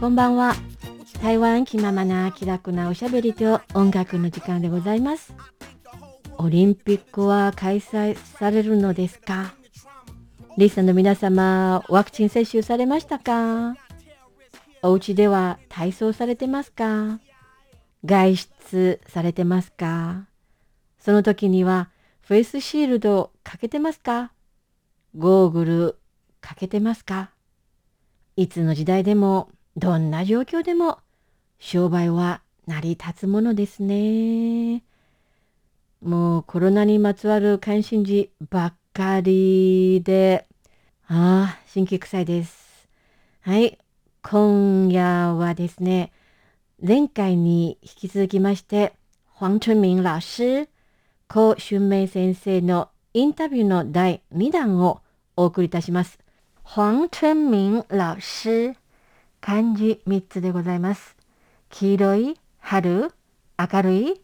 こんばんは。台湾気ままな気楽なおしゃべりと音楽の時間でございます。オリンピックは開催されるのですか？リスナーの皆様、ワクチン接種されましたか？お家では体操されてますか？外出されてますか？その時にはフェイスシールドかけてますか？ゴーグルかけてますか？いつの時代でもどんな状況でも商売は成り立つものですね。もうコロナにまつわる関心事ばっかりで、ああ、新規臭いです。はい。今夜はですね、前回に引き続きまして、黄春明老師、高春明先生のインタビューの第2弾をお送りいたします。黄春明老師、漢字3つでございます。黄色い、春、明るい。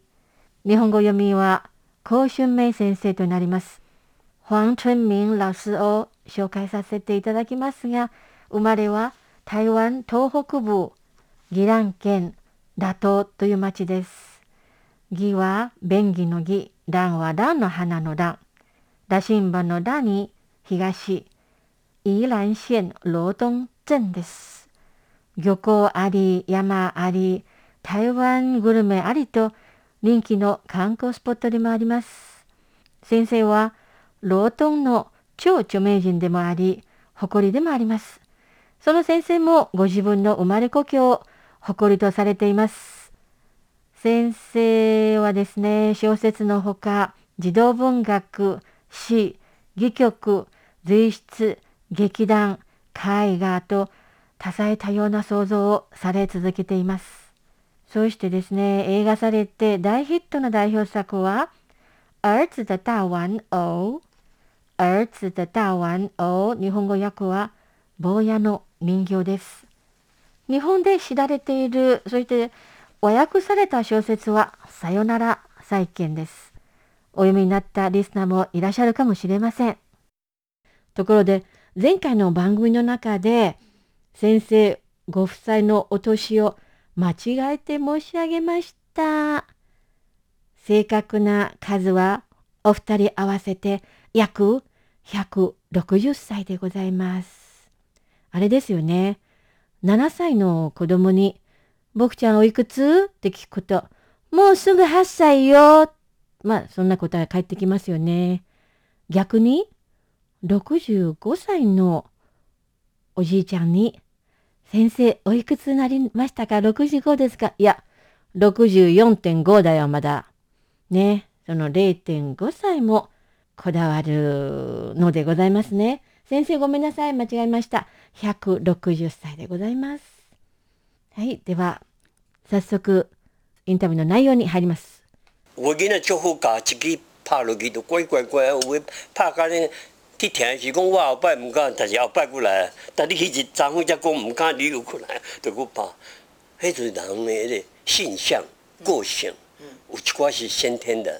日本語読みは高春明先生となります。黄春明老師を紹介させていただきますが、生まれは台湾東北部宜蘭県打倒という町です。義は便宜の義、蘭は蘭の花の蘭。羅針盤の羅に東、宜蘭县羅東鎮です。漁港あり、山あり、台湾グルメありと人気の観光スポットでもあります。先生は、ロートンの超著名人でもあり、誇りでもあります。その先生もご自分の生まれ故郷を誇りとされています。先生はですね、小説のほか、児童文学、詩、戯曲、随筆、劇団、絵画と多彩多様な創造をされ続けています。そしてですね、映画されて大ヒットの代表作は、儿子的大玩偶、儿子的大玩偶、日本語訳は、坊やの人形です。日本で知られている、そして和訳された小説は、さよなら再建です。お読みになったリスナーもいらっしゃるかもしれません。ところで、前回の番組の中で、先生ご夫妻のお年を間違えて申し上げました。正確な数はお二人合わせて約160歳でございます。あれですよね。7歳の子供に、僕ちゃんおいくつ？って聞くと、もうすぐ8歳よ。まあ、そんな答え返ってきますよね。逆に、65歳のおじいちゃんに、先生、おいくつになりましたか ?65 ですか？いや、64.5だよ、まだ。ね、その0.5歳もこだわるのでございますね。先生ごめんなさい。間違えました。160歳でございます。はい。では、早速、インタビューの内容に入ります。我今日就好教一支拍落去，就乖乖乖，有拍甲你去听是讲我后摆毋敢，但是后摆过来，但你迄日昨昏才讲毋敢，你又过来，就我拍。迄阵人诶迄个性向、个性，有一寡是先天的，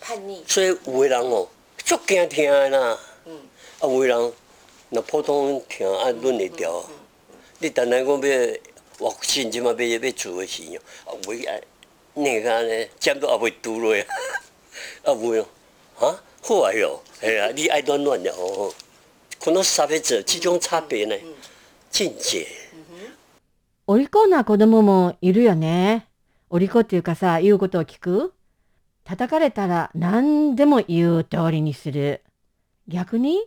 叛逆。所以有诶人哦，足惊听诶啦。嗯啊，有诶人，若普通听啊，忍会调。你单单讲要活性，即嘛要要做诶时哦，啊，袂啊，那个呢，尖都也袂拄落啊，啊，袂哦，啊，好啊哟，系啊，你爱乱乱的哦，可能差别者即种差別呢，境界。お利口な子供もいるよね。お利口っていうかさ、言うことを聞く叩かれたら何でも言う通りにする。逆に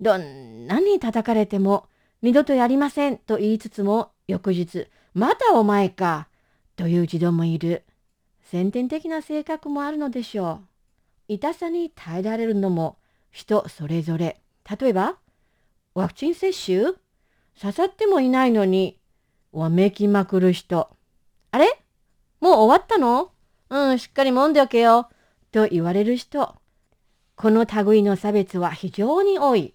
どんなに叩かれても二度とやりませんと言いつつも翌日、またお前かという児童もいる。先天的な性格もあるのでしょう。痛さに耐えられるのも人それぞれ。例えば、ワクチン接種？刺さってもいないのに、わめきまくる人。あれ？もう終わったの？うん、しっかり揉んでおけよ。と言われる人。この類の差別は非常に多い。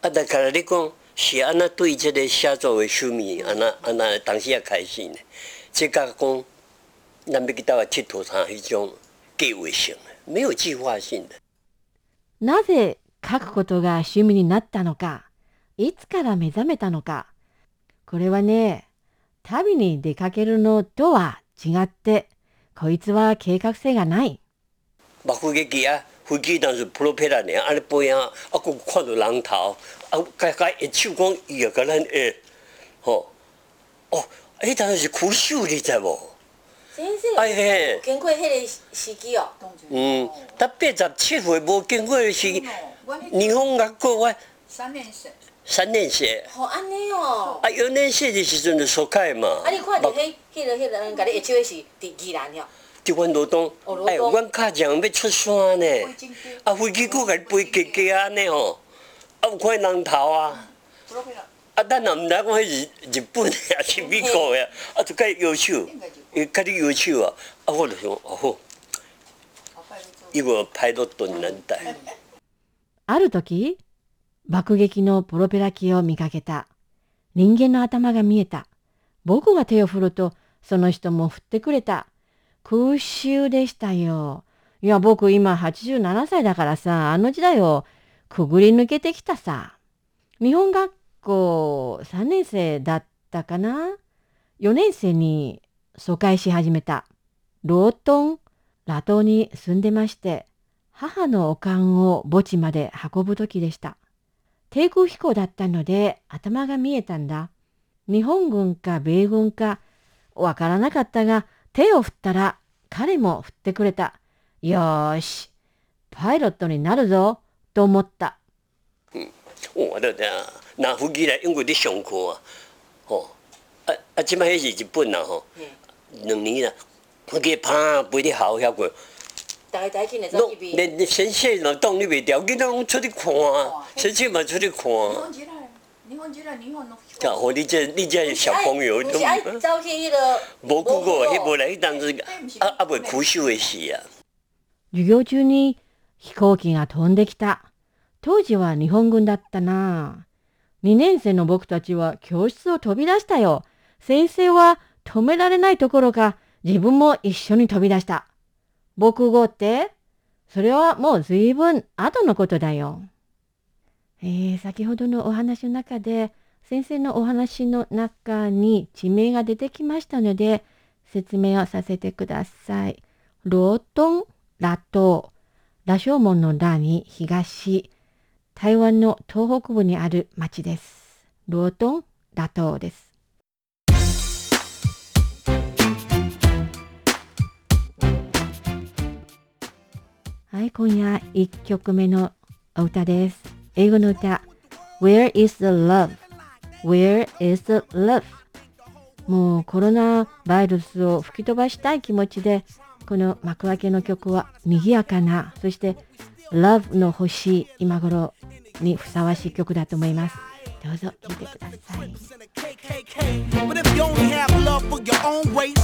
啊，但看来你讲是安那对这个写作的书迷，安那安那当时也开始呢。即甲讲，咱要去倒来佚佗啥迄种计划性的，没有计划性的。なぜ書くことが趣味になったのか、いつから目覚めたのか。これはね、旅に出かけるのとは違って、こいつは計画性がない。爆撃啊，飞机当时普罗佩拉呢，安尼飞啊，啊，佫看到人头，啊，甲甲一手讲伊要甲咱下，吼，哦，迄当时是苦手，你知哎嘿，经过迄个时期哦。嗯，他八十七岁无经过的是我那日本学过我。三年生，三年生，好安尼哦。啊，有年生的时阵就疏开嘛。啊，你看到迄、迄、个、迄个人甲你一手的是伫宜兰了。伫阮罗东。哎，东。阮卡匠要出山呢，啊，飞机佫甲你飞加加安尼哦，啊，有看人头啊。啊，咱也毋知讲迄是日本的还是美国的，啊，就甲伊摇手，伊甲你摇手啊，啊，我就想，哦，好快就做。伊个派到敦南带，ある時、爆撃のプロペラ機を見かけた。人間の頭が見えた。僕が手を振ると、その人も振ってくれた。空襲でしたよ。いや、僕今87歳だからさ、あの時代をくぐり抜けてきたさ。日本学校3年生だったかな ?4 年生に疎開し始めた。ロートン、ラ島に住んでまして、母のおかんを墓地まで運ぶ時でした。低空飛行だったので頭が見えたんだ。日本軍か米軍かわからなかったが手を振ったら彼も振ってくれた。よーし、パイロットになるぞと思った。我都这样，拿飞机来英国伫上课啊，吼，啊啊，即摆迄是日本啦吼，两年啦，飞机啪飞伫校遐过，大家大紧的拢连连先生若挡你袂掉，囡仔拢出去看啊，先生嘛出去看日啊，日本人，日本の。啊，吼，你这你这小朋友都爱走去迄个无久过，迄无来迄当时啊啊袂苦手的事啊。授業中に飛行機が飛んできた。当時は日本軍だったな。2年生の僕たちは教室を飛び出したよ。先生は止められないところか自分も一緒に飛び出した。僕語ってそれはもう随分後のことだよ。えー先ほどのお話の中で先生のお話の中に地名が出てきましたので説明をさせてください。ロートンラ島、羅生門の羅に東、台湾の東北部にある町です。ロートンラ島です。はい、今夜1曲目のお歌です。英語の歌、Where is the love?Where is the love? もうコロナバイルスを吹き飛ばしたい気持ちで、この幕開けの曲は賑やかな、そして Love の欲しい今頃にふさわしい曲だと思います。どうぞ聴いてください。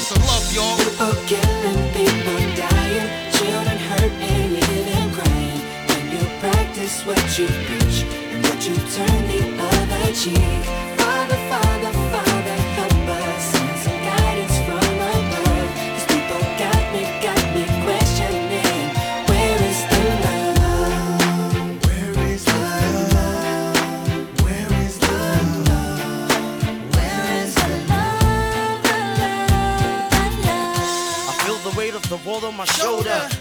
Where's the love, y'all? People killing, people dying, children hurt and you crying. When you practice what you preach and what you turn the other cheek. Father, Father,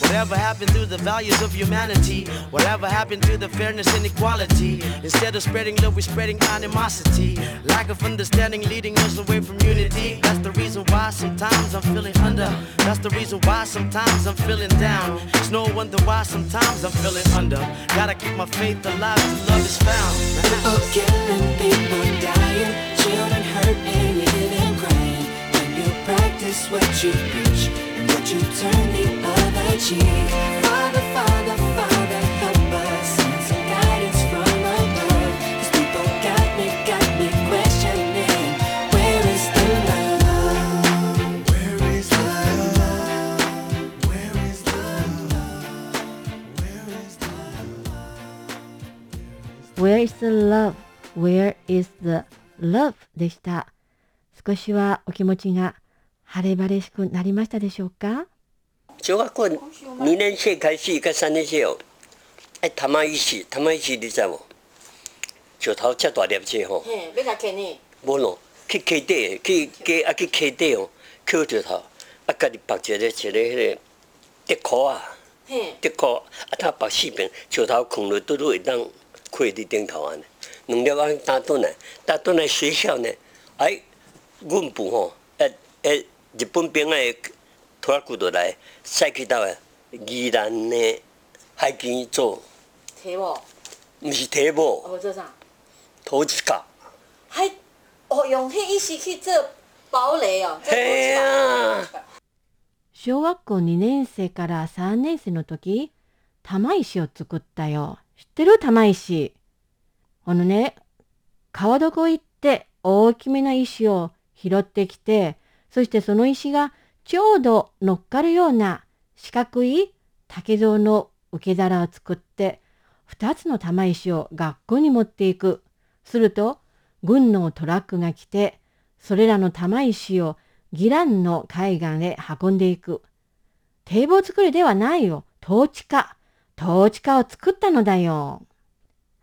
Whatever happened to the values of humanity? Whatever happened to the fairness and equality? Instead of spreading love, we're spreading animosity. Lack of understanding leading us away from unity. That's the reason why sometimes I'm feeling under. That's the reason why sometimes I'm feeling down. It's no wonder why sometimes I'm feeling under. Gotta keep my faith alive till love is found. Killing, people dying, children and crying. When you practice what you preach and what you turn Where is the love? Where is the love? でした。少しはお気持ちが晴れ晴れしくなりましたでしょうか小学校2年生开始か3年生哦，哎，玉石，玉石你知無？石頭遮大粒隻吼，嘿，要甲见你。無咯，去溪底，去溪啊去溪底哦，捡石頭，啊，家己绑一个一個迄个竹箍啊，嘿，竹箍，啊，他绑四邊，石頭扛落拄拄會當開伫顶头安尼，兩粒啊打轉來，打轉來學校呢，哎，阮部吼，誒誒，日本兵誒拖骨落來，賽去到誒宜蘭的海邊做，提我，毋是提帽，我做啥？土一角，还哦，用迄意思去做堡垒哦。嘿啊！小学校2年生から3年生の時、玉石を作ったよ。知ってる？玉石。あのね、川床行って大きめな石を拾ってきて、そしてその石がちょうど乗っかるような四角い竹状の受け皿を作って、2つの玉石を学校に持っていく。すると、軍のトラックが来て、それらの玉石をギランの海岸へ運んでいく。堤防作りではないよ。統治下。統治下を作ったのだよ。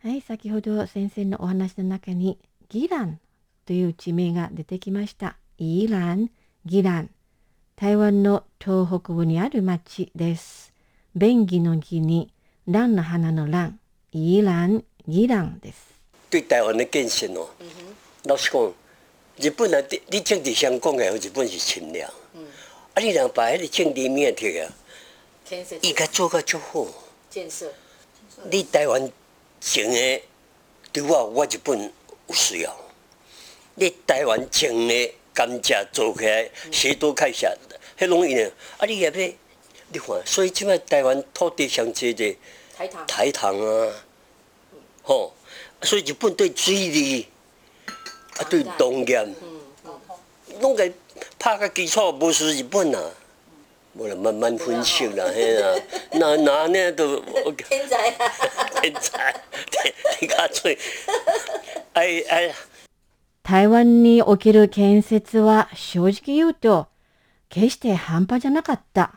はい、先ほど先生のお話の中にギランという地名が出てきました。イーラン、ギラン。台湾の東北部にある町です。便宜の義に、蘭の花の蘭。イーラン、ギランです。對台灣的建設哦，老實講，日本啊，你你政治上講嘅，日本是侵略。啊，你若把迄個政治面伊甲做甲足好。建設。你台灣種的對我我日本有需要。你台灣種的甘蔗做起来，谁都开下，迄拢伊呢？啊，你也要你看，所以即摆台湾土地上濟者台糖。台糖啊，吼、所以日本对水利啊，對農業，攏個拍个基础无输日本啊。无啦，慢慢分析啦，嘿啦，那那呢都天才啊！天才，天天下最，哎哎，台湾における建設は正直言うと決して半端じゃなかった。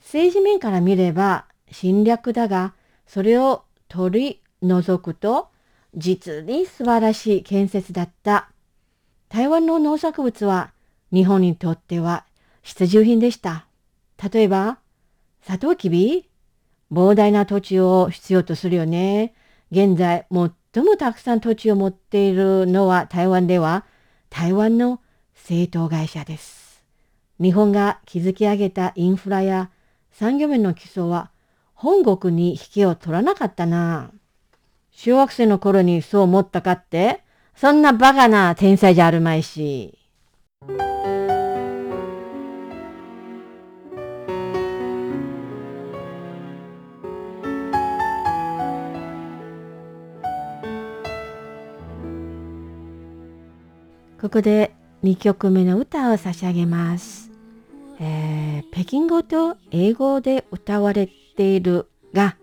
政治面から見れば侵略だが、それを取り除くと実に素晴らしい建設だった。台湾の農作物は日本にとっては必需品でした。例えば、サトウキビ？膨大な土地を必要とするよね。現在、最もたくさん土地を持っているのは台湾では、台湾の製糖会社です。日本が築き上げたインフラや産業面の基礎は本国に引けを取らなかったな。小学生の頃にそう思ったかって、そんなバカな天才じゃあるまいし。ここで2曲目の歌を差し上げます。えー北京語と英語で歌われているが、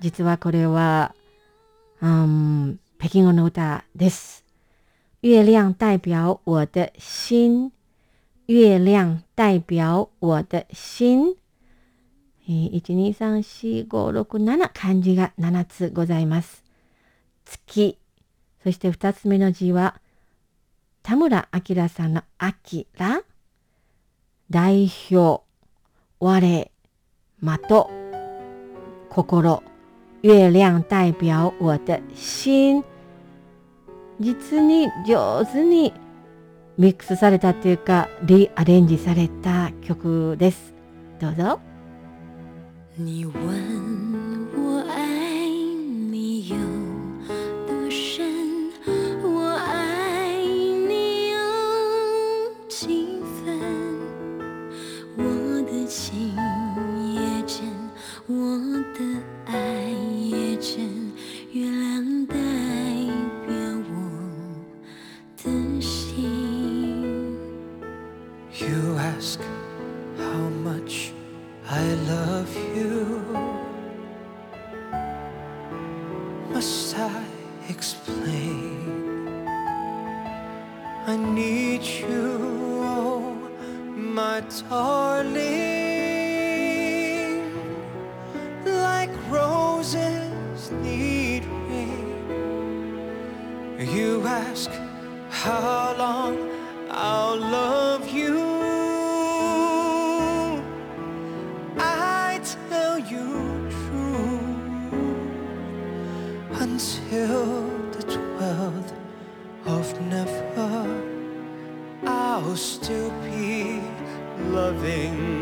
実はこれは、うん、北京語の歌です。月亮代表我的心。月亮代表我的心。え1、2、3、4、5、6、7漢字が7つございます。月。そして2つ目の字は、田村明さんの明。代表。我。的。心。月亮代表我的心。実に上手にミックスされたというかリアレンジされた曲です。どうぞ。Roses need rain. You ask how long I'll love you. I tell you true until the twelfth of never. I'll still be loving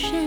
多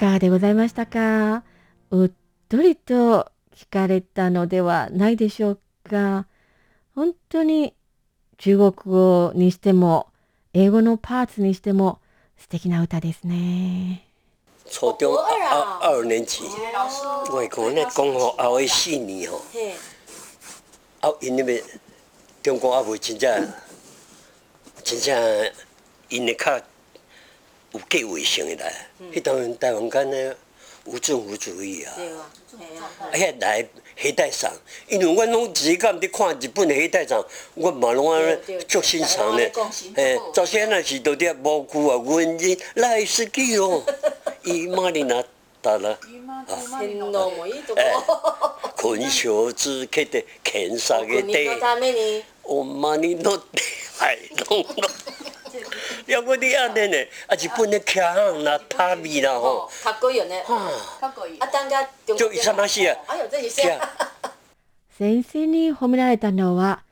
かがでございましたか？うっとりと聞かれたのではないでしょうか。本当に中国語にしても英語のパーツにしても素敵な歌ですね。初中二二年级，我讲那讲吼后的四年吼，啊因那边中国还袂真正真正因的较有计划性的来，迄当台湾间呢无政府主义啊。对啊，嘿啊，哎呀，来黑带上，因为我拢自己敢伫看日本的黑带上，我嘛拢安对对足欣赏呢大家拢在讲。诶，早先那是都伫无辜啊，文人来是基 哦，伊玛丽娜达拉今天皇もいいとえこ。勲章付けて検査げ国のて、ために。ほや、これやでね、あ、日本でキャーンな旅ほ。かっこいいよね。はかっこいい啊，当家中就勇ましいや。先生に褒められたのは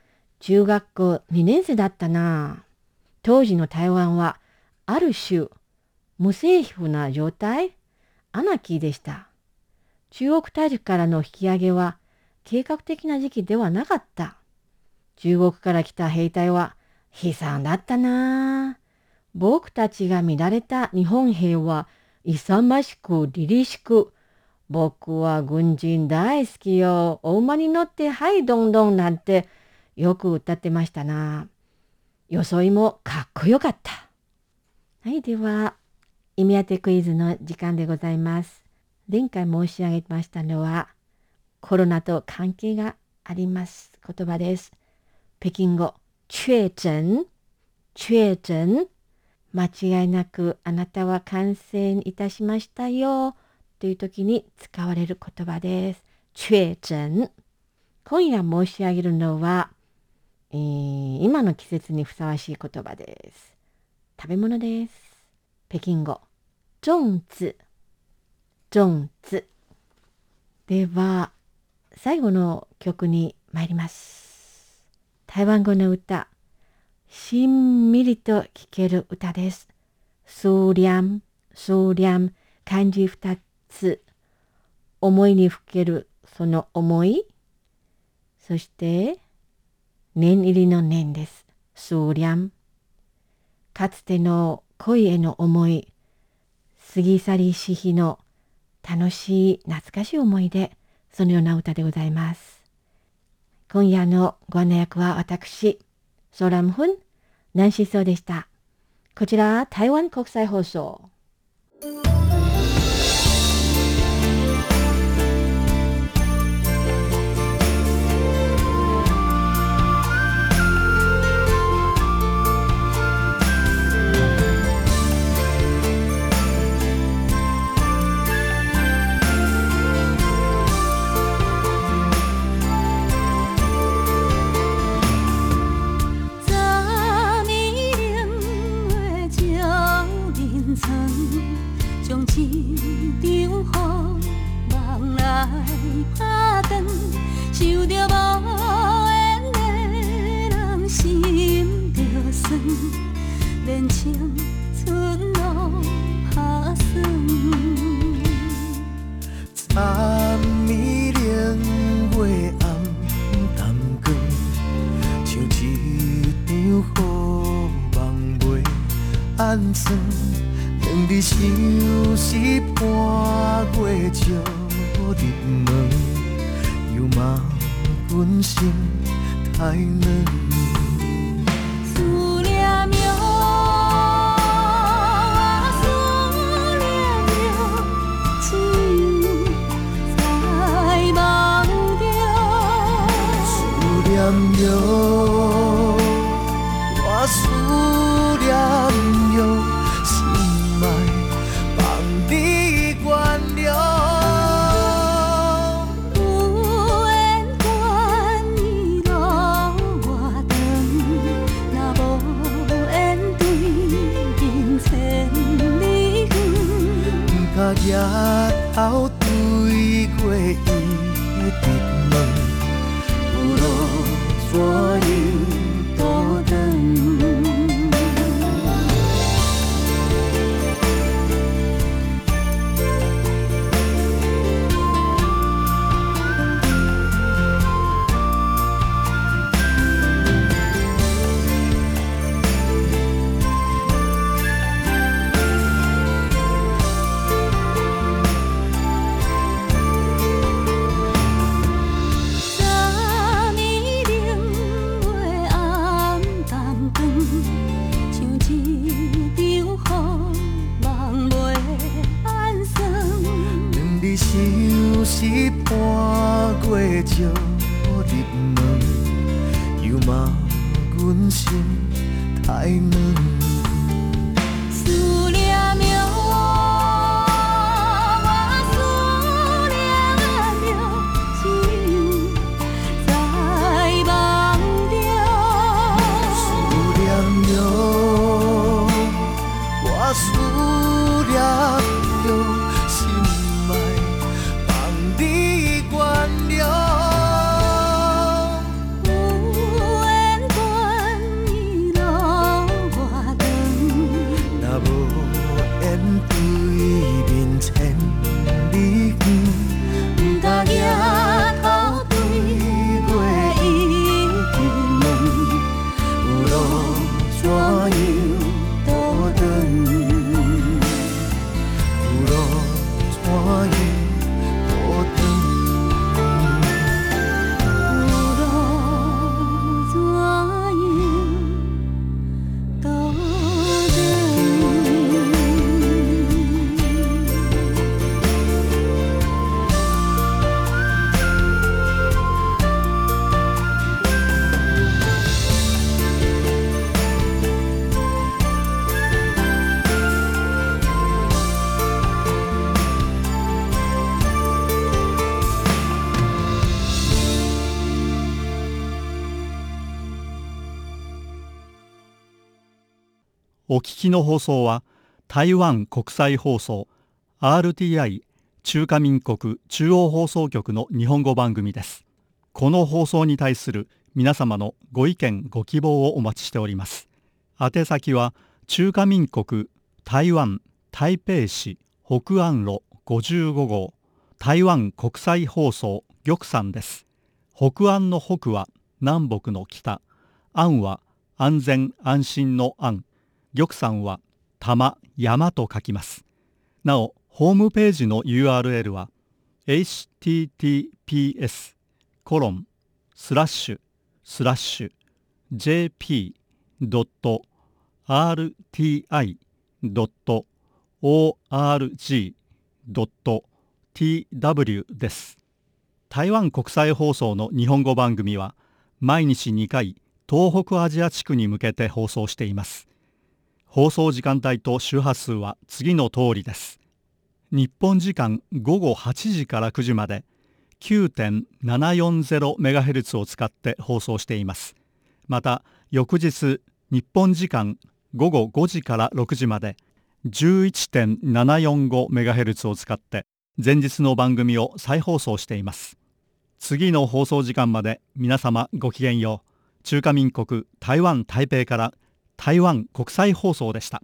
中学校2年生だったな。当時の台湾はある種無政府な状態？アナキーでした。中国大陸からの引き上げは計画的な時期ではなかった。中国から来た兵隊は悲惨だったな。僕たちが見られた日本兵は勇ましく凛々しく僕は軍人大好きよ。お馬に乗ってはいどんどんなんてよく歌ってましたな。装いもかっこよかった。はい、では意味当てクイズの時間でございます。前回申し上げましたのはコロナと関係があります言葉です。北京語、確診、確診。間違いなくあなたは感染いたしましたよ。という時に使われる言葉です。確診。今夜申し上げるのは、えー今の季節にふさわしい言葉です。食べ物です。北京語。粽子。粽子。では、最後の曲に参ります。台湾語の歌。しんみりと聴ける歌です。数量、数量、漢字二つ。思いにふけるその思い。そして、念入りの念です。数量。かつての恋への思い。過ぎ去りし日の楽しい懐かしい思い出。そのような歌でございます。今夜のご案内役は私、ソラムフン、ナンシーソーでした。こちら、台湾国際放送。将市场予梦来打断，想着无缘的人心着酸，连青春路打算。昨暝零月暗淡光，像一场好梦袂安算。两日相思半月照入梦，又骂阮心太软。思念きの放送は台湾国際放送 RTI 中華民国中央放送局の日本語番組です。この放送に対する皆様のご意見ご希望をお待ちしております。宛先は中華民国台湾台北市北安路55号台湾国際放送玉山です。北安の北は南北の北、安は安全安心の安、玉山は玉山と書きます。なお、ホームページの URL は https コロンスラッシュスラッシュ jp.rti.org.tw です。台湾国際放送の日本語番組は毎日2回東北アジア地区に向けて放送しています。放送時間帯と周波数は次の通りです。日本時間午後8時から9時まで 9.740MHz を使って放送しています。また翌日日本時間午後5時から6時まで 11.745MHz を使って前日の番組を再放送しています。次の放送時間まで皆様ごきげんよう。中華民国台湾台北から台湾国際放送でした。